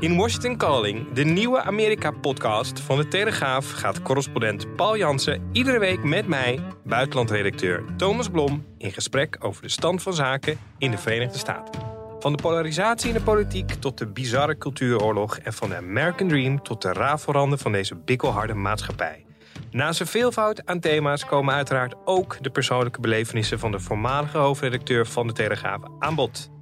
In Washington Calling, de nieuwe Amerika-podcast van de Telegraaf, gaat correspondent Paul Jansen iedere week met mij, buitenlandredacteur Thomas Blom, in gesprek over de stand van zaken in de Verenigde Staten. Van de polarisatie in de politiek tot de bizarre cultuuroorlog en van de American Dream tot de rafelranden van deze bikkelharde maatschappij. Naast een veelvoud aan thema's komen uiteraard ook de persoonlijke belevenissen van de voormalige hoofdredacteur van de Telegraaf aan bod.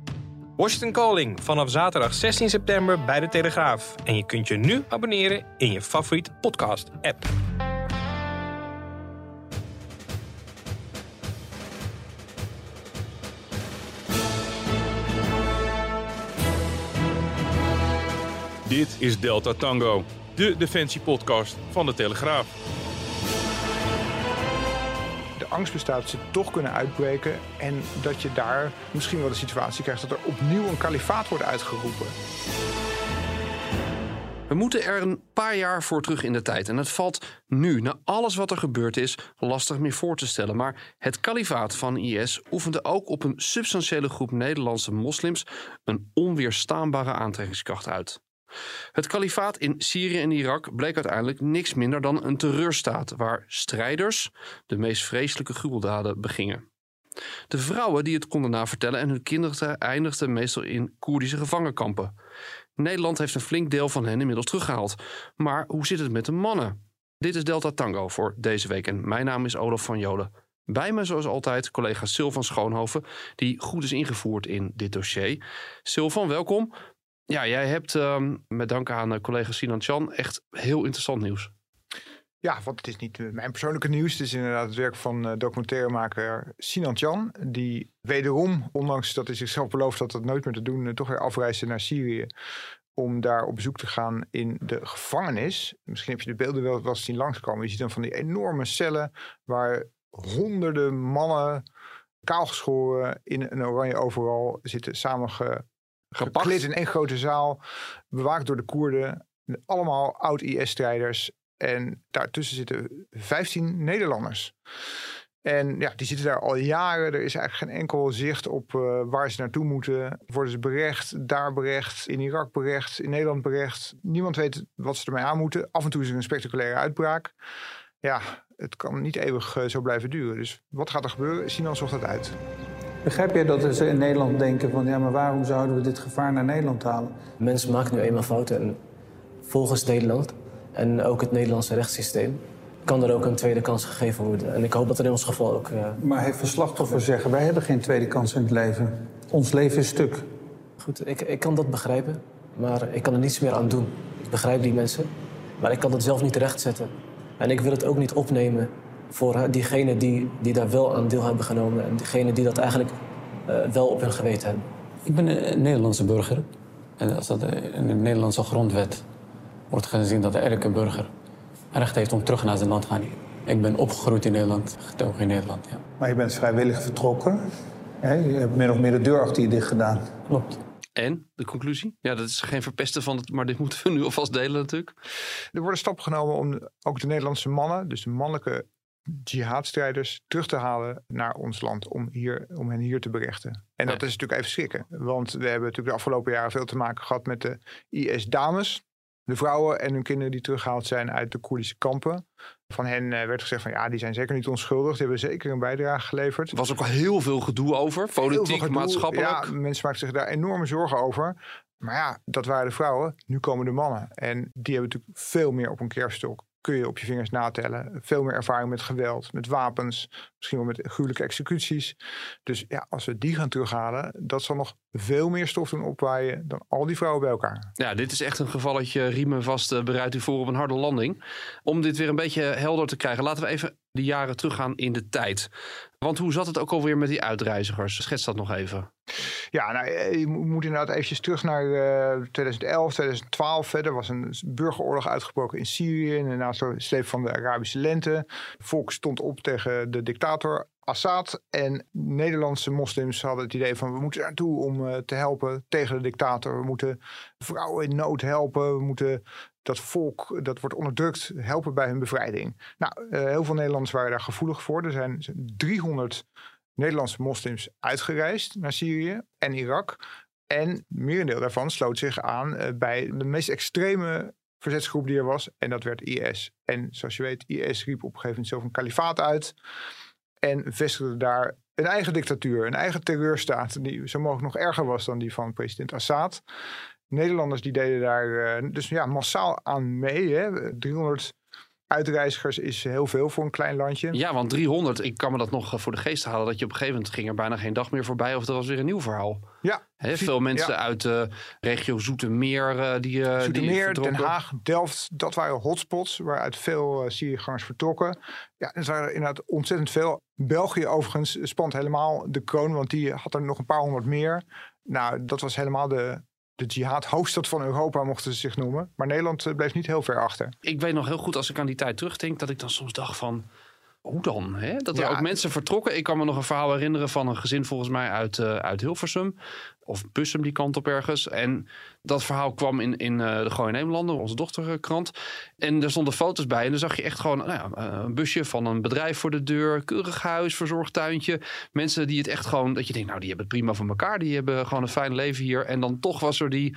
Washington Calling vanaf zaterdag 16 september bij de Telegraaf. En je kunt je nu abonneren in je favoriete podcast-app. Dit is Delta Tango, de defensiepodcast van de Telegraaf. Angst bestaat dat ze toch kunnen uitbreken en dat je daar misschien wel de situatie krijgt dat er opnieuw een kalifaat wordt uitgeroepen. We moeten er een paar jaar voor terug in de tijd. En het valt nu, na alles wat er gebeurd is, lastig meer voor te stellen. Maar het kalifaat van IS oefende ook op een substantiële groep Nederlandse moslims een onweerstaanbare aantrekkingskracht uit. Het kalifaat in Syrië en Irak bleek uiteindelijk niks minder dan een terreurstaat waar strijders de meest vreselijke gruweldaden begingen. De vrouwen die het konden navertellen en hun kinderen eindigden meestal in Koerdische gevangenkampen. Nederland heeft een flink deel van hen inmiddels teruggehaald. Maar hoe zit het met de mannen? Dit is Delta Tango voor deze week en mijn naam is Olaf van Jolen. Bij me, zoals altijd, collega Sil van Schoonhoven, die goed is ingevoerd in dit dossier. Sil van, welkom. Ja, jij hebt um, met dank aan uh, collega Sinan Chan echt heel interessant nieuws. Ja, want het is niet uh, mijn persoonlijke nieuws. Het is inderdaad het werk van uh, documentairemaker Sinan Chan. Die wederom, ondanks dat hij zichzelf belooft dat dat nooit meer te doen, toch weer afreisde naar Syrië. Om daar op bezoek te gaan in de gevangenis. Misschien heb je de beelden wel, wel eens zien langskomen. Je ziet dan van die enorme cellen waar honderden mannen kaalgeschoren in een oranje overal zitten samenge geklit in één grote zaal, bewaakt door de Koerden. Allemaal oud-IS-strijders. En daartussen zitten 15 Nederlanders. En ja, die zitten daar al jaren. Er is eigenlijk geen enkel zicht op uh, waar ze naartoe moeten. Worden ze berecht, daar berecht, in Irak berecht, in Nederland berecht. Niemand weet wat ze ermee aan moeten. Af en toe is er een spectaculaire uitbraak. Ja, het kan niet eeuwig uh, zo blijven duren. Dus wat gaat er gebeuren? Sinan zocht dat uit. Begrijp je dat ze in Nederland denken van ja, maar waarom zouden we dit gevaar naar Nederland halen? Mensen maken nu eenmaal fouten en volgens Nederland en ook het Nederlandse rechtssysteem kan er ook een tweede kans gegeven worden. En ik hoop dat er in ons geval ook. Uh... Maar heeft een slachtoffer zeggen: wij hebben geen tweede kans in het leven. Ons leven is stuk. Goed, ik, ik kan dat begrijpen, maar ik kan er niets meer aan doen. Ik begrijp die mensen, maar ik kan het zelf niet rechtzetten. En ik wil het ook niet opnemen voor diegenen die, die daar wel aan deel hebben genomen en diegenen die dat eigenlijk uh, wel op hun geweten hebben. Ik ben een Nederlandse burger. En als dat in de Nederlandse grondwet wordt gezien dat elke burger recht heeft om terug naar zijn land te gaan. Ik ben opgegroeid in Nederland, getogen in Nederland, ja. Maar je bent vrijwillig vertrokken. Hè? Je hebt min of meer de deur achter je dicht gedaan. Klopt. En de conclusie? Ja, dat is geen verpesten van het, maar dit moeten we nu alvast delen natuurlijk. Er worden stappen genomen om ook de Nederlandse mannen, dus de mannelijke jihadstrijders terug te halen naar ons land om, hier, om hen hier te berechten. En dat is natuurlijk even schrikken. Want we hebben natuurlijk de afgelopen jaren veel te maken gehad met de IS-dames. De vrouwen en hun kinderen die teruggehaald zijn uit de Koerdische kampen. Van hen uh, werd gezegd van ja, die zijn zeker niet onschuldig. Die hebben zeker een bijdrage geleverd. Er was ook al heel veel gedoe over. Politiek, gedoe, maatschappelijk. Ja, mensen maakten zich daar enorme zorgen over. Maar ja, dat waren de vrouwen. Nu komen de mannen. En die hebben natuurlijk veel meer op een kerststok kun je op je vingers natellen. Veel meer ervaring met geweld, met wapens, misschien wel met gruwelijke executies. Dus ja, als we die gaan terughalen, dat zal nog veel meer stof doen opwaaien dan al die vrouwen bij elkaar. Ja, dit is echt een gevalletje riemen vast, uh, bereidt u voor op een harde landing. Om dit weer een beetje helder te krijgen, laten we even die jaren teruggaan in de tijd. Want hoe zat het ook alweer met die uitreizigers? Schets dat nog even. Ja, nou, eh, je moet inderdaad eventjes terug naar uh, 2011, 2012. Hè. Er was een burgeroorlog uitgebroken in Syrië. En na de sleep van de Arabische lente. Het volk stond op tegen de dictator Assad. En Nederlandse moslims hadden het idee van... we moeten naartoe om uh, te helpen tegen de dictator. We moeten vrouwen in nood helpen. We moeten dat volk dat wordt onderdrukt helpen bij hun bevrijding. Nou, uh, heel veel Nederlanders waren daar gevoelig voor. Er zijn 300 Nederlandse moslims uitgereisd naar Syrië en Irak. En merendeel daarvan sloot zich aan uh, bij de meest extreme verzetsgroep die er was. En dat werd IS. En zoals je weet, IS riep op een gegeven moment zelf een kalifaat uit. En vestigde daar een eigen dictatuur, een eigen terreurstaat. Die zo mogelijk nog erger was dan die van president Assad. Nederlanders die deden daar uh, dus ja, massaal aan mee. Hè. 300 uitreizigers is heel veel voor een klein landje. Ja, want 300, ik kan me dat nog voor de geest halen. Dat je op een gegeven moment ging er bijna geen dag meer voorbij. Of er was weer een nieuw verhaal. Ja. He, veel mensen ja. uit de regio Zoetermeer. Uh, die, uh, Zoetermeer, die Den Haag, Delft. Dat waren hotspots waaruit veel Syriëgangers vertrokken. Ja, er waren inderdaad ontzettend veel. België overigens spant helemaal de kroon. Want die had er nog een paar honderd meer. Nou, dat was helemaal de de jihad hoofdstad van Europa mochten ze zich noemen. Maar Nederland bleef niet heel ver achter. Ik weet nog heel goed als ik aan die tijd terugdenk dat ik dan soms dacht van hoe dan? Hè? Dat er ja. ook mensen vertrokken. Ik kan me nog een verhaal herinneren van een gezin volgens mij uit, uh, uit Hilversum. Of Bussum, die kant op ergens. En dat verhaal kwam in, in uh, de Gooi Nederlander, onze dochterkrant. En er stonden foto's bij. En dan zag je echt gewoon nou ja, een busje van een bedrijf voor de deur. Keurig huis, verzorgd tuintje. Mensen die het echt gewoon... Dat je denkt, nou die hebben het prima voor elkaar. Die hebben gewoon een fijn leven hier. En dan toch was er die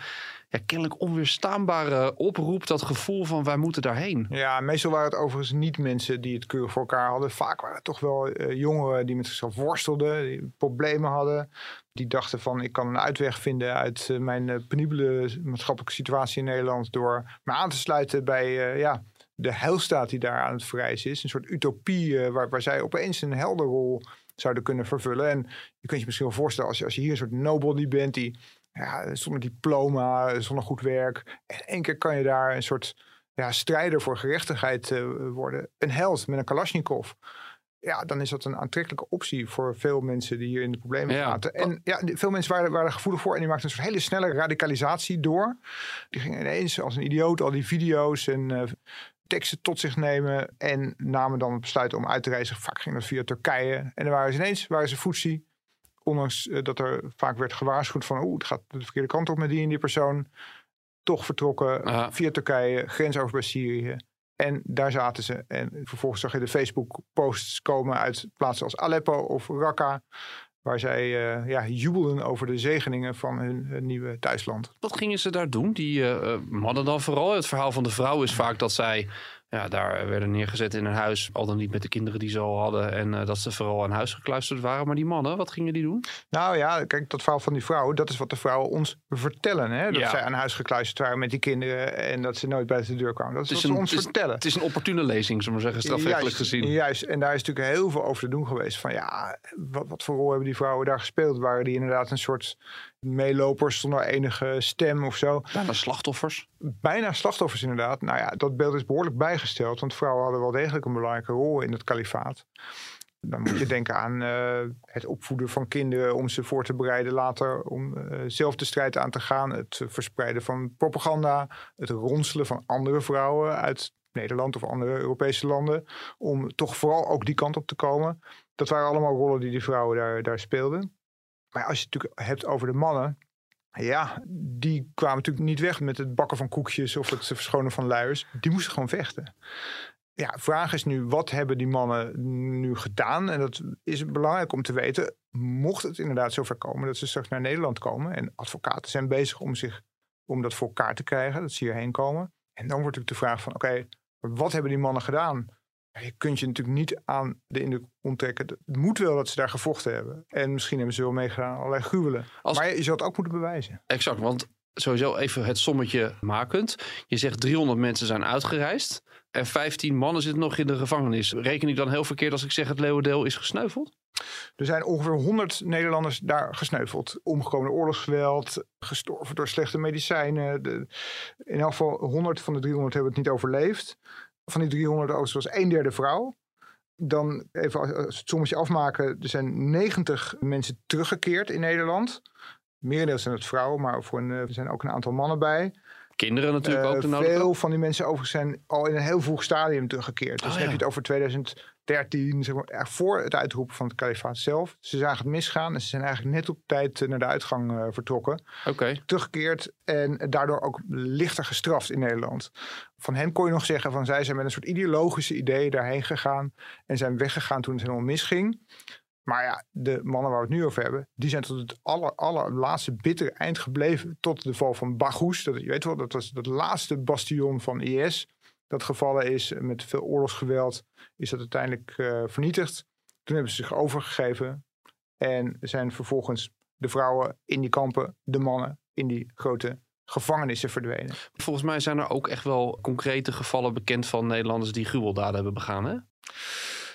ja, kennelijk onweerstaanbare oproep, dat gevoel van wij moeten daarheen. Ja, meestal waren het overigens niet mensen die het keurig voor elkaar hadden. Vaak waren het toch wel uh, jongeren die met zichzelf worstelden, die problemen hadden. Die dachten van ik kan een uitweg vinden uit uh, mijn uh, penibele maatschappelijke situatie in Nederland door me aan te sluiten bij ja, de heilstaat die daar aan het verrijzen is. Een soort utopie waar, waar zij opeens een helderrol zouden kunnen vervullen. En je kunt je misschien wel voorstellen als je, als je hier een soort nobody bent die ja, zonder diploma, zonder goed werk. En één keer kan je daar een soort ja, strijder voor gerechtigheid worden. Een held met een Kalashnikov. Ja, dan is dat een aantrekkelijke optie voor veel mensen die hier in de problemen ja. zaten. En ja, veel mensen waren, waren gevoelig voor en die maakten een soort hele snelle radicalisatie door. Die gingen ineens als een idioot al die video's en uh, teksten tot zich nemen en namen dan het besluit om uit te reizen. Vaak ging dat via Turkije. En dan waren ze ineens waren ze voetsie ondanks dat er vaak werd gewaarschuwd van oeh, het gaat de verkeerde kant op met die en die persoon, toch vertrokken Aha. via Turkije, grens over bij Syrië. En daar zaten ze. En vervolgens zag je de Facebook-posts komen uit plaatsen als Aleppo of Raqqa. Waar zij uh, ja, jubelden over de zegeningen van hun, nieuwe thuisland. Wat gingen ze daar doen? Die uh, mannen dan vooral? Het verhaal van de vrouw is vaak dat zij ja, daar werden neergezet in een huis. Al dan niet met de kinderen die ze al hadden. En uh, dat ze vooral aan huis gekluisterd waren. Maar die mannen, wat gingen die doen? Nou ja, kijk, dat verhaal van die vrouw. Dat is wat de vrouwen ons vertellen. Hè? Dat ja. zij aan huis gekluisterd waren met die kinderen. En dat ze nooit buiten de deur kwamen. Dat is wat een, ze ons het is, vertellen. Het is een opportune lezing, zullen we zeggen, strafrechtelijk gezien. Juist, en daar is natuurlijk heel veel over te doen geweest. Van ja, wat, wat voor rol hebben die vrouwen daar gespeeld? Waren die inderdaad een soort meelopers zonder enige stem of zo. Bijna slachtoffers. Bijna slachtoffers inderdaad. Nou ja, dat beeld is behoorlijk bijgesteld. Want vrouwen hadden wel degelijk een belangrijke rol in het kalifaat. Dan moet je denken aan uh, het opvoeden van kinderen om ze voor te bereiden later om uh, zelf de strijd aan te gaan. Het verspreiden van propaganda. Het ronselen van andere vrouwen uit Nederland of andere Europese landen. Om toch vooral ook die kant op te komen. Dat waren allemaal rollen die die vrouwen daar, daar speelden. Maar als je het natuurlijk hebt over de mannen. Ja, die kwamen natuurlijk niet weg met het bakken van koekjes of het verschonen van luiers. Die moesten gewoon vechten. Ja, vraag is nu, wat hebben die mannen nu gedaan? En dat is belangrijk om te weten. Mocht het inderdaad zover komen dat ze straks naar Nederland komen. En advocaten zijn bezig om, zich, om dat voor elkaar te krijgen. Dat ze hierheen komen. En dan wordt natuurlijk de vraag van, oké, wat hebben die mannen gedaan? Je kunt je natuurlijk niet aan de indruk onttrekken. Het moet wel dat ze daar gevochten hebben. En misschien hebben ze wel meegedaan allerlei gruwelen. Als... Maar je, je zou het ook moeten bewijzen. Exact, want sowieso even het sommetje makend. Je zegt 300 mensen zijn uitgereisd. En 15 mannen zitten nog in de gevangenis. Reken ik dan heel verkeerd als ik zeg het Leeuwendeel is gesneuveld? Er zijn ongeveer 100 Nederlanders daar gesneuveld. Omgekomen door oorlogsgeweld, gestorven door slechte medicijnen. De, in elk geval 100 van de 300 hebben het niet overleefd van die 300 auto's was een derde vrouw. Dan even als, als het sommetje afmaken. Er zijn 90 mensen teruggekeerd in Nederland. Merendeel zijn het vrouwen, maar voor een, eh, er zijn ook een aantal mannen bij. Kinderen natuurlijk Eh, ook nodige. Veel van die mensen overigens zijn al in een heel vroeg stadium teruggekeerd. Dus Oh, dan heb ja. je het over 2013, zeg maar, echt voor het uitroepen van het kalifaat zelf. Ze zagen het misgaan en ze zijn eigenlijk net op tijd eh, naar de uitgang eh, vertrokken. Oké. Teruggekeerd en daardoor ook lichter gestraft in Nederland. Van hen kon je nog zeggen van zij zijn met een soort ideologische ideeën daarheen gegaan. En zijn weggegaan toen het helemaal misging. Maar ja, de mannen waar we het nu over hebben, die zijn tot het aller, allerlaatste bittere eind gebleven. Tot de val van Baghouz. Dat, je weet wel, dat was het laatste bastion van IS. Dat gevallen is met veel oorlogsgeweld. Is dat uiteindelijk eh, vernietigd. Toen hebben ze zich overgegeven. En zijn vervolgens de vrouwen in die kampen, de mannen in die grote gevangenissen verdwenen. Volgens mij zijn er ook echt wel concrete gevallen bekend van Nederlanders die gruweldaden hebben begaan. Hè?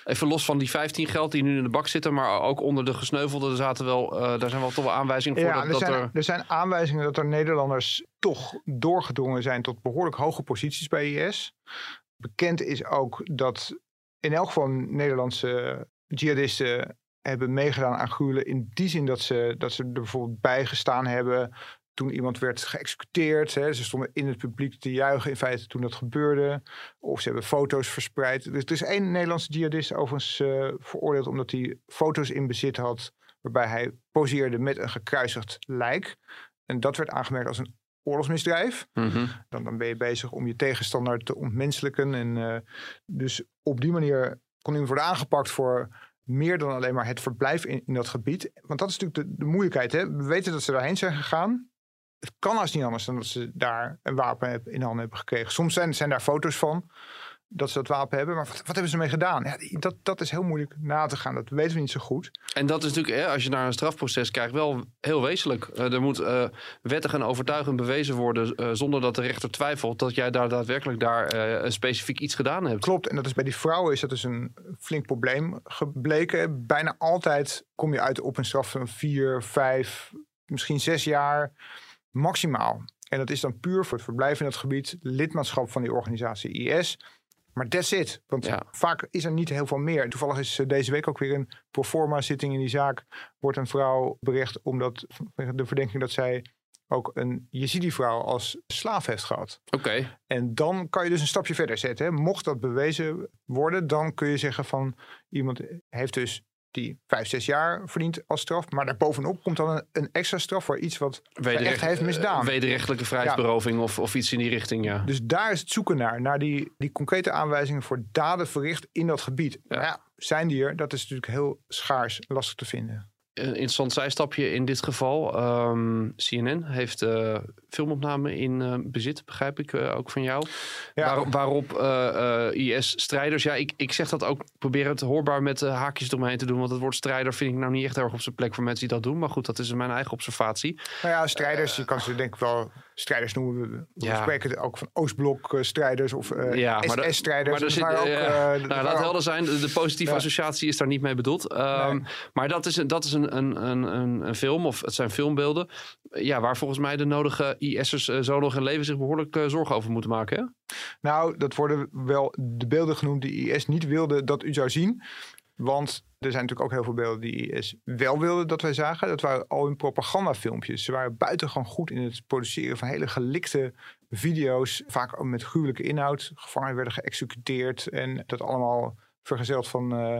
Even los van die 15 geld die nu in de bak zitten, maar ook onder de gesneuvelden zaten wel, eh, daar zijn wel toch wel aanwijzingen voor Ja, dat, er dat zijn, er. er zijn aanwijzingen dat er Nederlanders toch doorgedrongen zijn tot behoorlijk hoge posities bij IS. Bekend is ook dat in elk geval Nederlandse jihadisten hebben meegedaan aan gruwelen. In die zin dat ze, dat ze er bijvoorbeeld bij gestaan hebben toen iemand werd geëxecuteerd. Hè. Ze stonden in het publiek te juichen in feite toen dat gebeurde. Of ze hebben foto's verspreid. Dus er is één Nederlandse jihadist overigens eh, veroordeeld omdat hij foto's in bezit had waarbij hij poseerde met een gekruisigd lijk. En dat werd aangemerkt als een oorlogsmisdrijf. Mhm. Dan, dan ben je bezig om je tegenstander te ontmenselijken. En, eh, dus op die manier kon iemand worden aangepakt voor meer dan alleen maar het verblijf in, in dat gebied. Want dat is natuurlijk de, de moeilijkheid. Hè? We weten dat ze daarheen zijn gegaan. Het kan als niet anders dan dat ze daar een wapen in handen hebben gekregen. Soms zijn, zijn daar foto's van dat ze dat wapen hebben. Maar wat, wat hebben ze ermee gedaan? Ja, dat, dat is heel moeilijk na te gaan. Dat weten we niet zo goed. En dat is natuurlijk, hè, als je naar een strafproces kijkt, wel heel wezenlijk. Eh, er moet eh, wettig en overtuigend bewezen worden, eh, zonder dat de rechter twijfelt dat jij daar daadwerkelijk daar een specifiek iets gedaan hebt. Klopt, en dat is bij die vrouwen is dat dus een flink probleem gebleken. Bijna altijd kom je uit op een straf van vier, vijf, misschien zes jaar maximaal. En dat is dan puur voor het verblijf in dat gebied, lidmaatschap van die organisatie IS. Maar that's it. Want Ja. vaak is er niet heel veel meer. Toevallig is eh, deze week ook weer een proforma zitting in die zaak. Wordt een vrouw bericht omdat vanwege de verdenking dat zij ook een Yazidi-vrouw als slaaf heeft gehad. Oké, En dan kan je dus een stapje verder zetten. Hè. Mocht dat bewezen worden, dan kun je zeggen van iemand heeft dus die vijf, zes jaar verdiend als straf. Maar daarbovenop komt dan een, een extra straf voor iets wat hij echt heeft misdaan. eh, wederrechtelijke vrijheidsberoving of, of iets in die richting, ja. Dus daar is het zoeken naar, naar die, die concrete aanwijzingen voor daden verricht in dat gebied. Ja. Zijn die er? Dat is natuurlijk heel schaars, lastig te vinden. Een interessant zijstapje in dit geval. Ehm, CNN heeft eh, filmopname in eh, bezit, begrijp ik eh, ook van jou. Ja. Waar- waarop eh, IS-strijders, ja, ik, ik zeg dat ook, probeer het hoorbaar met haakjes eromheen te doen. Want het woord strijder vind ik nou niet echt erg op zijn plek voor mensen die dat doen. Maar goed, dat is mijn eigen observatie. Nou ja, strijders, je kan ze denk ik wel strijders noemen. We, we Ja. spreken ook van Oostblok-strijders of eh Ja, SS-strijders. Maar zit, ook, nou, laat helder zijn, de, positieve associatie is daar niet mee bedoeld. Ehm, Nee. Maar dat is, een, dat is een, een, een, een, een film, of het zijn filmbeelden, ja, waar volgens mij de nodige IS'ers eh, zo nog in leven zich behoorlijk eh, zorgen over moeten maken. Hè? Nou, dat worden wel de beelden genoemd die IS niet wilde dat u zou zien. Want er zijn natuurlijk ook heel veel beelden die IS wel wilde dat wij zagen. Dat waren al hun propagandafilmpjes. Ze waren buitengewoon goed in het produceren van hele gelikte video's. Vaak met gruwelijke inhoud. Gevangenen werden geëxecuteerd. En dat allemaal vergezeld van eh,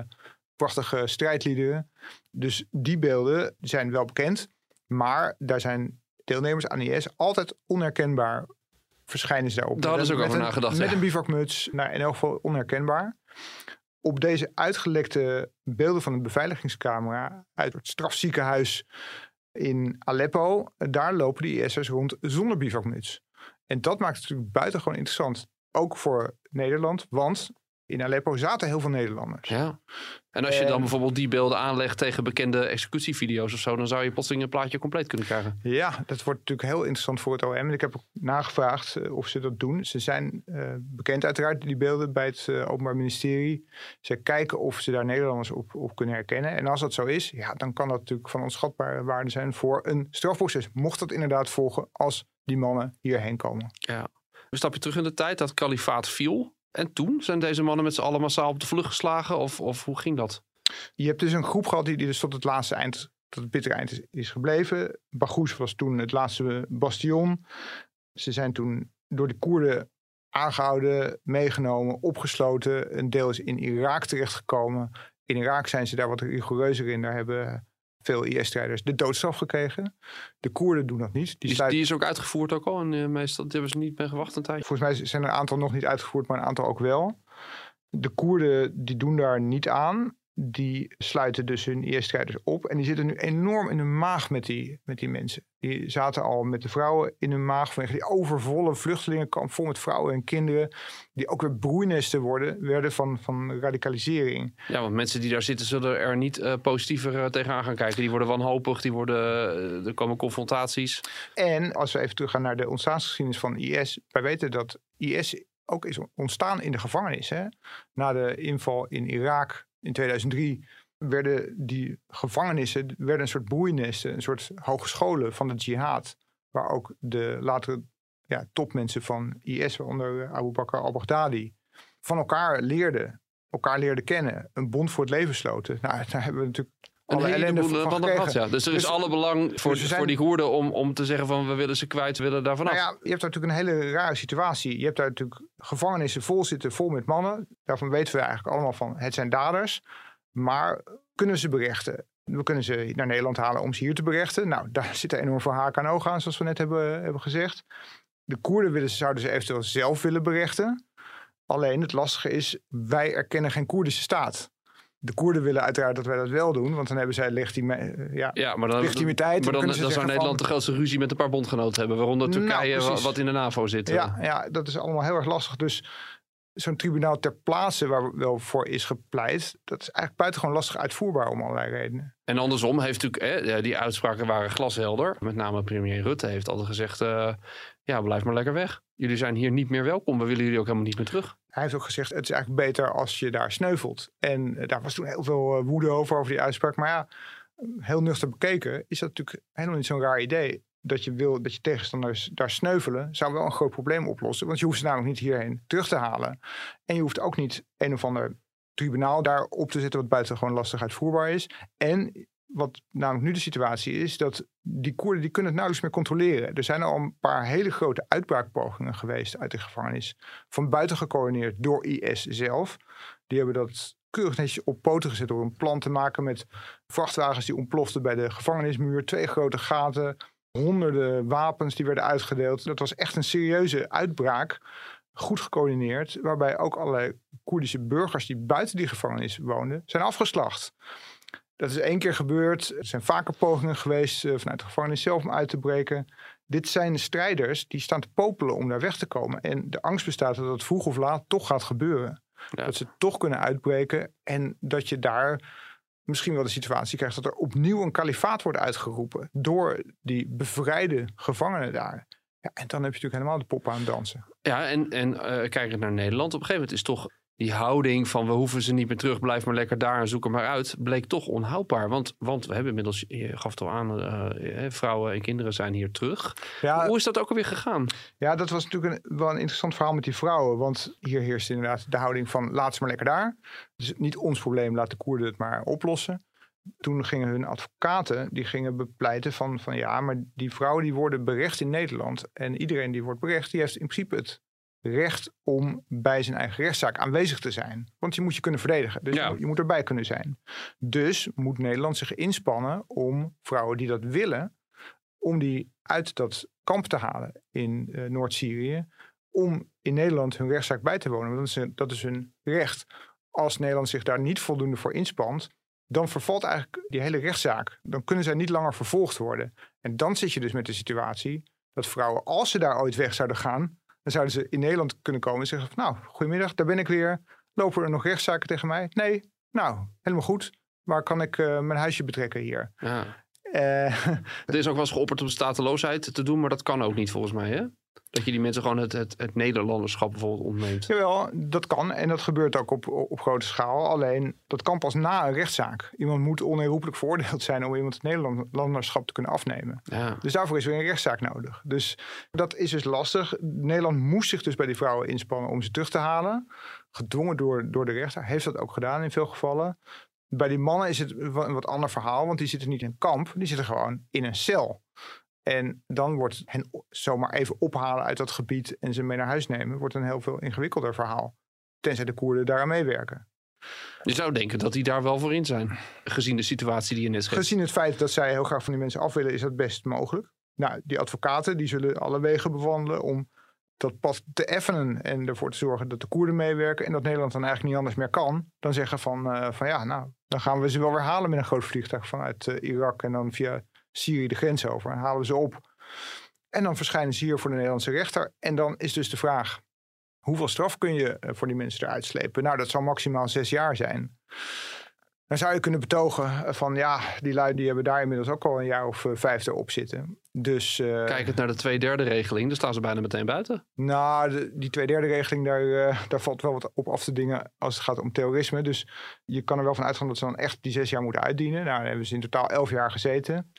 prachtige strijdliederen. Dus die beelden zijn wel bekend. Maar daar zijn deelnemers aan IS altijd onherkenbaar verschijnen ze daarop. Daar hadden ze ook over nagedacht, Met ja. een bivakmuts. Nou, in elk geval onherkenbaar. Op deze uitgelekte beelden van een beveiligingscamera uit het strafziekenhuis in Aleppo, daar lopen die IS'ers rond zonder bivakmuts. En dat maakt het natuurlijk buitengewoon interessant. Ook voor Nederland, want in Aleppo zaten heel veel Nederlanders. Ja. En als je dan bijvoorbeeld die beelden aanlegt tegen bekende executievideo's of zo, dan zou je plotseling een plaatje compleet kunnen krijgen. Ja, dat wordt natuurlijk heel interessant voor het OM. En ik heb ook nagevraagd eh, of ze dat doen. Ze zijn eh, bekend uiteraard, die beelden, bij het eh, Openbaar Ministerie. Ze kijken of ze daar Nederlanders op, op kunnen herkennen. En als dat zo is, ja, dan kan dat natuurlijk van onschatbare waarde zijn voor een strafproces. Mocht dat inderdaad volgen als die mannen hierheen komen. Ja. Een stapje terug in de tijd, dat kalifaat viel. En toen zijn deze mannen met z'n allen massaal op de vlucht geslagen? Of, of hoe ging dat? Je hebt dus een groep gehad die, die dus tot het laatste eind, tot het bittere eind is, gebleven. Baghouz was toen het laatste bastion. Ze zijn toen door de Koerden aangehouden, meegenomen, opgesloten. Een deel is in Irak terechtgekomen. In Irak zijn ze daar wat rigoureuzer in. Daar hebben veel IS-strijders de doodstraf gekregen. De Koerden doen dat niet. Die, Die, sluiten- die is ook uitgevoerd ook al. En uh, meestal hebben ze niet mee gewacht een tijdje. Volgens mij zijn er een aantal nog niet uitgevoerd, maar een aantal ook wel. De Koerden die doen daar niet aan. Die sluiten dus hun IS-strijders op. En die zitten nu enorm in hun maag met die, met die mensen. Die zaten al met de vrouwen in hun maag vanwege die overvolle vluchtelingenkamp vol met vrouwen en kinderen. Die ook weer broeinesten worden, werden van, van radicalisering. Ja, want mensen die daar zitten zullen er niet uh, positiever uh, tegenaan gaan kijken. Die worden wanhopig, die worden, uh, er komen confrontaties. En als we even teruggaan naar de ontstaansgeschiedenis van IS. Wij weten dat IS ook is ontstaan in de gevangenis. Hè? Na de inval in Irak in 2003 werden die gevangenissen werden een soort broeinesten, een soort hogescholen van de jihad. Waar ook de latere ja, topmensen van IS, waaronder Abu Bakr al-Baghdadi, van elkaar leerden. Elkaar leerden kennen. Een bond voor het leven sloten. Nou, daar hebben we natuurlijk een alle heleboel van gehad, ja. Dus er is Dus- alle belang voor, dus we zijn- voor die Koerden om, om te zeggen van we willen ze kwijt, we willen daar vanaf. Nou ja, je hebt daar natuurlijk een hele rare situatie. Je hebt daar natuurlijk gevangenissen vol zitten, vol met mannen. Daarvan weten we eigenlijk allemaal van, het zijn daders. Maar kunnen ze berechten? We kunnen ze naar Nederland halen om ze hier te berechten. Nou, daar zit er enorm veel haak aan oog aan, zoals we net hebben, hebben gezegd. De Koerden willen, zouden ze eventueel zelf willen berechten. Alleen het lastige is, wij erkennen geen Koerdische staat. De Koerden willen uiteraard dat wij dat wel doen, want dan hebben zij legitime, eh, ja, Ja, maar dan, legitimiteit. maar dan, zou Nederland van- de grootste ruzie met een paar bondgenoten hebben. Waaronder Nou, Turkije, wat in de NAVO zit. Ja, ja, dat is allemaal heel erg lastig. Dus zo'n tribunaal ter plaatse waar wel voor is gepleit, dat is eigenlijk buitengewoon lastig uitvoerbaar om allerlei redenen. En andersom heeft natuurlijk, hè, die uitspraken waren glashelder. Met name premier Rutte heeft altijd gezegd, eh, ja, blijf maar lekker weg. Jullie zijn hier niet meer welkom. We willen jullie ook helemaal niet meer terug. Hij heeft ook gezegd, het is eigenlijk beter als je daar sneuvelt. En eh, daar was toen heel veel eh, woede over, over die uitspraak. Maar ja, heel nuchter bekeken is dat natuurlijk helemaal niet zo'n raar idee. Dat je wil dat je tegenstanders daar sneuvelen, zou wel een groot probleem oplossen. Want je hoeft ze namelijk niet hierheen terug te halen. En je hoeft ook niet een of ander tribunaal daar op te zetten, wat buitengewoon lastig uitvoerbaar is. En wat namelijk nu de situatie is, dat die Koerden die kunnen het nauwelijks meer controleren. Er zijn al een paar hele grote uitbraakpogingen geweest uit de gevangenis. Van buiten gecoördineerd door IS zelf. Die hebben dat keurig netjes op poten gezet door een plan te maken met vrachtwagens die ontploften bij de gevangenismuur. Twee grote gaten, honderden wapens die werden uitgedeeld. Dat was echt een serieuze uitbraak. Goed gecoördineerd, waarbij ook allerlei Koerdische burgers die buiten die gevangenis woonden, zijn afgeslacht. Dat is één keer gebeurd. Er zijn vaker pogingen geweest eh, vanuit de gevangenis zelf om uit te breken. Dit zijn strijders die staan te popelen om daar weg te komen. En de angst bestaat dat het vroeg of laat toch gaat gebeuren. Ja. Dat ze toch kunnen uitbreken. En dat je daar misschien wel de situatie krijgt dat er opnieuw een kalifaat wordt uitgeroepen. Door die bevrijde gevangenen daar. Ja, en dan heb je natuurlijk helemaal de pop aan het dansen. Ja, en, en kijkend naar Nederland, op een gegeven moment is toch die houding van we hoeven ze niet meer terug, blijf maar lekker daar en zoek er maar uit, bleek toch onhoudbaar. Want, want we hebben inmiddels, je gaf het al aan, eh, eh, vrouwen en kinderen zijn hier terug. Ja, Hoe is dat ook alweer gegaan? Ja, dat was natuurlijk een, wel een interessant verhaal met die vrouwen. Want hier heerst inderdaad de houding van laat ze maar lekker daar. Dus niet ons probleem, laat de Koerden het maar oplossen. Toen gingen hun advocaten, die gingen bepleiten van, van ja, maar die vrouwen die worden berecht in Nederland. En iedereen die wordt berecht, die heeft in principe het recht om bij zijn eigen rechtszaak aanwezig te zijn. Want je moet je kunnen verdedigen. Dus Ja. je, moet, je moet erbij kunnen zijn. Dus moet Nederland zich inspannen om vrouwen die dat willen, om die uit dat kamp te halen in eh, Noord-Syrië, om in Nederland hun rechtszaak bij te wonen. Want dat is, hun- dat is hun recht. Als Nederland zich daar niet voldoende voor inspant, dan vervalt eigenlijk die hele rechtszaak. Dan kunnen zij niet langer vervolgd worden. En dan zit je dus met de situatie dat vrouwen, als ze daar ooit weg zouden gaan, dan zouden ze in Nederland kunnen komen en zeggen: van, Nou, goedemiddag, daar ben ik weer. Lopen er nog rechtszaken tegen mij? Nee, nou, helemaal goed. Waar kan ik eh, mijn huisje betrekken hier? Ja. Eh, Er is ook wel eens geopperd om stateloosheid te doen, maar dat kan ook niet volgens mij. Hè? Dat je die mensen gewoon het, het, het Nederlanderschap bijvoorbeeld ontneemt. Jawel, dat kan. En dat gebeurt ook op, op grote schaal. Alleen, dat kan pas na een rechtszaak. Iemand moet onherroepelijk veroordeeld zijn om iemand het Nederlanderschap te kunnen afnemen. Ja. Dus daarvoor is weer een rechtszaak nodig. Dus dat is dus lastig. Nederland moest zich dus bij die vrouwen inspannen om ze terug te halen. Gedwongen door, door de rechter. Heeft dat ook gedaan in veel gevallen. Bij die mannen is het een wat ander verhaal, want die zitten niet in een kamp, die zitten gewoon in een cel. En dan wordt hen zomaar even ophalen uit dat gebied en ze mee naar huis nemen, wordt een heel veel ingewikkelder verhaal. Tenzij de Koerden daaraan meewerken. Je zou denken dat die daar wel voor in zijn. Gezien de situatie die je net schetst. Gezien het feit dat zij heel graag van die mensen af willen, is dat best mogelijk. Nou, die advocaten die zullen alle wegen bewandelen om dat pad te effenen en ervoor te zorgen dat de Koerden meewerken en dat Nederland dan eigenlijk niet anders meer kan dan zeggen van, eh, van ja, nou, dan gaan we ze wel weer halen met een groot vliegtuig vanuit eh, Irak en dan via Syrië de grens over en halen we ze op. En dan verschijnen ze hier voor de Nederlandse rechter en dan is dus de vraag, hoeveel straf kun je eh, voor die mensen eruit slepen? Nou, dat zal maximaal zes jaar zijn. Dan zou je kunnen betogen eh, van ja, die lui die hebben daar inmiddels ook al een jaar of eh, vijf erop zitten. Dus eh, Kijkend naar de twee derde regeling, dan staan ze bijna meteen buiten. nou, de- die tweederde regeling, daar, eh, daar valt wel wat op af te dingen als het gaat om terrorisme. Dus je kan er wel van uitgaan dat ze dan echt die zes jaar moeten uitdienen. Nou, dan hebben ze in totaal elf jaar gezeten.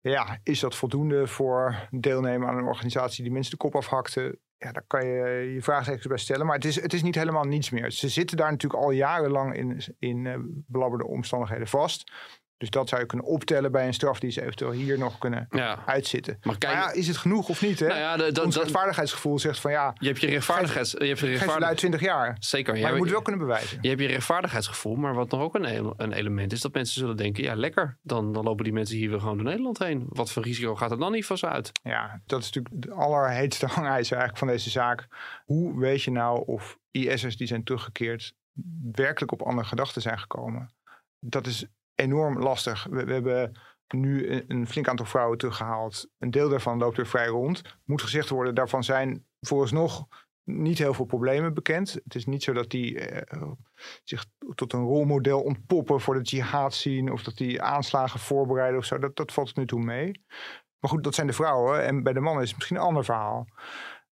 Ja, is dat voldoende voor deelnemen aan een organisatie die mensen de kop afhakte? Ja, daar kan je je vraagtekens bij stellen. Maar het is, het is niet helemaal niets meer. Ze zitten daar natuurlijk al jarenlang in, in eh, belabberde omstandigheden vast. Dus dat zou je kunnen optellen bij een straf die ze eventueel hier nog kunnen Ja. uitzitten. Maar kijk, Maar ja, is het genoeg of niet? Hè? nou ja, dat- Ons rechtvaardigheidsgevoel zegt van ja, je hebt je rechtvaardigheids... Je hebt je geef rechtvaardig... lui 20 jaar. Zeker. Maar je moet het wel kunnen bewijzen. Je hebt je rechtvaardigheidsgevoel, maar wat nog ook een, een element is, dat mensen zullen denken, ja lekker, dan, dan lopen die mensen hier weer gewoon door Nederland heen. Wat voor risico gaat er dan niet van ze uit? Ja, dat is natuurlijk de allerheetste hangijzer eigenlijk van deze zaak. Hoe weet je nou of IS'ers die zijn teruggekeerd werkelijk op andere gedachten zijn gekomen? Dat is enorm lastig. We, we hebben nu een, flink aantal vrouwen teruggehaald. Een deel daarvan loopt weer vrij rond. Moet gezegd worden, daarvan zijn vooralsnog niet heel veel problemen bekend. Het is niet zo dat die eh, zich tot een rolmodel ontpoppen voor de jihad zien... of dat die aanslagen voorbereiden of zo. Dat, dat valt nu toe mee. Maar goed, dat zijn de vrouwen. En bij de mannen is het misschien een ander verhaal.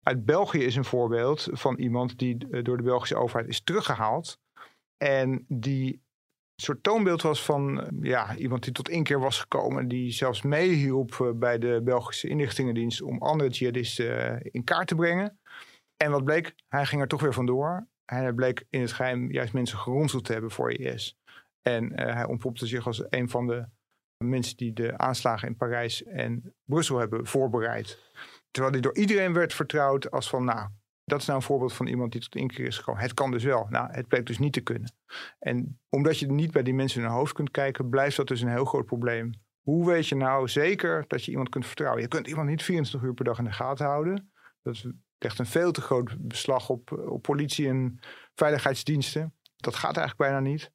Uit België is een voorbeeld van iemand die eh, door de Belgische overheid is teruggehaald. En die soort toonbeeld was van eh, ja, iemand die tot inkeer was gekomen. Die zelfs meehielp eh, bij de Belgische inlichtingendienst om andere jihadisten eh, in kaart te brengen. En wat bleek? Hij ging er toch weer vandoor. Hij bleek in het geheim juist mensen geronseld te hebben voor IS. En hij ontpopte zich als een van de mensen die de aanslagen in Parijs en Brussel hebben voorbereid. Terwijl hij door iedereen werd vertrouwd als van, nou, dat is nou een voorbeeld van iemand die tot inkeer is gekomen. Het kan dus wel. Nou, het bleek dus niet te kunnen. En omdat je niet bij die mensen in hun hoofd kunt kijken, blijft dat dus een heel groot probleem. Hoe weet je nou zeker dat je iemand kunt vertrouwen? Je kunt iemand niet 24 uur per dag in de gaten houden. Dat legt een veel te groot beslag op, op politie en veiligheidsdiensten. Dat gaat eigenlijk bijna niet.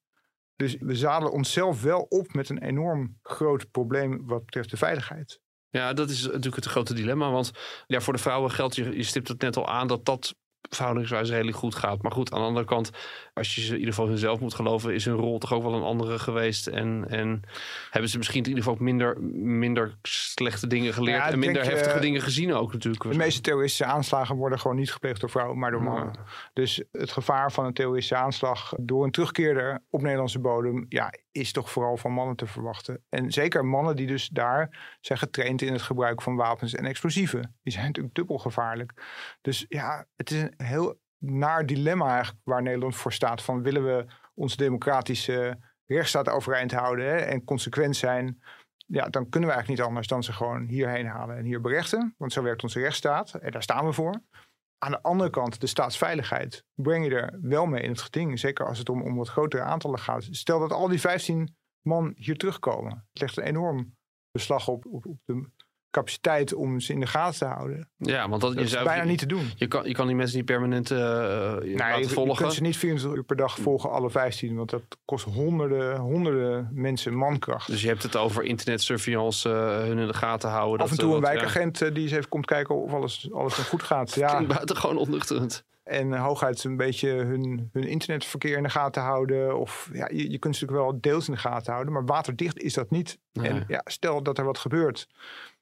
Dus we zadelen onszelf wel op met een enorm groot probleem wat betreft de veiligheid. Ja, dat is natuurlijk het grote dilemma, want ja, voor de vrouwen geldt, je, je stipt het net al aan, dat dat verhoudingswijs redelijk goed gaat. Maar goed, aan de andere kant, als je ze in ieder geval hunzelf moet geloven, is hun rol toch ook wel een andere geweest. En, en hebben ze misschien in ieder geval ook minder, minder slechte dingen geleerd Ja, en minder denk, heftige eh, dingen gezien ook natuurlijk. De meeste terroristische aanslagen worden gewoon niet gepleegd door vrouwen, maar door mannen. Dus het gevaar van een terroristische aanslag door een terugkeerder op Nederlandse bodem, ja, is toch vooral van mannen te verwachten. En zeker mannen die dus daar zijn getraind in het gebruik van wapens en explosieven. Die zijn natuurlijk dubbel gevaarlijk. Dus ja, het is een heel naar dilemma eigenlijk waar Nederland voor staat. Van willen we onze democratische rechtsstaat overeind houden hè, en consequent zijn. Ja, dan kunnen we eigenlijk niet anders dan ze gewoon hierheen halen en hier berechten. Want zo werkt onze rechtsstaat en daar staan we voor. Aan de andere kant, de staatsveiligheid breng je er wel mee in het geding. Zeker als het om, om wat grotere aantallen gaat. Stel dat al die 15 man hier terugkomen. Het legt een enorm beslag op, op, op de capaciteit om ze in de gaten te houden. Ja, want dat, Dat je is zou, bijna je, niet te doen. Je kan, je kan die mensen niet permanent laten Nee, je, je volgen. kunt ze niet 24 uur per dag volgen, alle 15. Want dat kost honderden, honderden mensen mankracht. Dus je hebt het over internetsurveillance, eh, hun in de gaten houden. Af en toe een wat- wijkagent die eens even komt kijken of alles, alles goed gaat. Ja, buitengewoon onnuchterend. en eh, hooguit een beetje hun, hun internetverkeer in de gaten houden. Of ja, je, je kunt ze natuurlijk wel deels in de gaten houden. Maar waterdicht is dat niet. Nee. En ja, stel dat er wat gebeurt,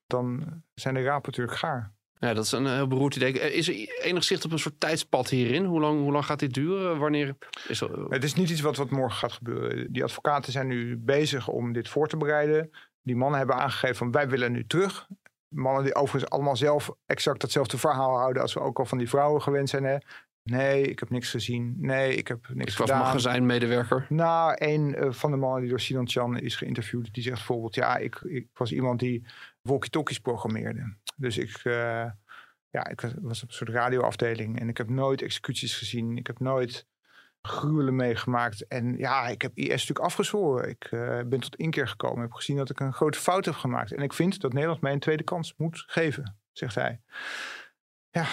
dan zijn de rapen natuurlijk gaar. Ja, dat is een heel beroerd idee. Eh, Is er enig zicht op een soort tijdspad hierin? Hoe lang, hoe lang gaat dit duren? Wanneer is er... Het is niet iets wat, wat morgen gaat gebeuren. Die advocaten zijn nu bezig om dit voor te bereiden. Die mannen hebben aangegeven van wij willen nu terug. Mannen die overigens allemaal zelf exact datzelfde verhaal houden als we ook al van die vrouwen gewend zijn. Hè? Nee, ik heb niks gezien. Nee, ik heb niks Ik was gedaan. magazijnmedewerker. Nou, een eh, van de mannen die door Sinan Chan is geïnterviewd, die zegt bijvoorbeeld: Ja, ik, ik was iemand die walkie-talkies programmeerde. Dus ik, eh, ja, ik was, op een soort radioafdeling en ik heb nooit executies gezien. Ik heb nooit gruwelen meegemaakt. En ja, ik heb IS natuurlijk afgezworen. Ik eh, ben tot inkeer gekomen. heb gezien dat ik een grote fout heb gemaakt. En ik vind dat Nederland mij een tweede kans moet geven, zegt hij. Ja,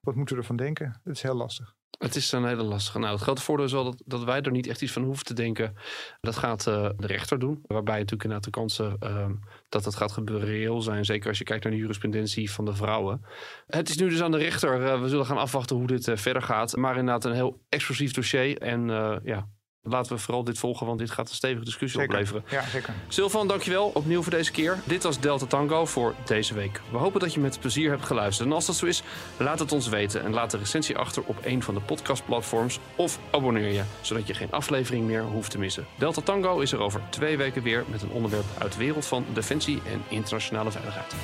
wat moeten we ervan denken? Het is heel lastig. Het is een hele lastige. Nou, het grote voordeel is wel dat, dat wij er niet echt iets van hoeven te denken. Dat gaat eh, de rechter doen. Waarbij natuurlijk inderdaad de kansen ehm, dat het gaat gebeuren reëel zijn. Zeker als je kijkt naar de jurisprudentie van de vrouwen. Het is nu dus aan de rechter. Eh, we zullen gaan afwachten hoe dit eh, verder gaat. Maar inderdaad een heel explosief dossier. En ja, laten we vooral dit volgen, want dit gaat een stevige discussie Zeker. opleveren. Ja, zeker. Silvan, dankjewel opnieuw voor deze keer. Dit was Delta Tango voor deze week. We hopen dat je met plezier hebt geluisterd. En als dat zo is, laat het ons weten en laat de recensie achter op een van de podcastplatforms of abonneer je, zodat je geen aflevering meer hoeft te missen. Delta Tango is er over twee weken weer met een onderwerp uit de wereld van defensie en internationale veiligheid.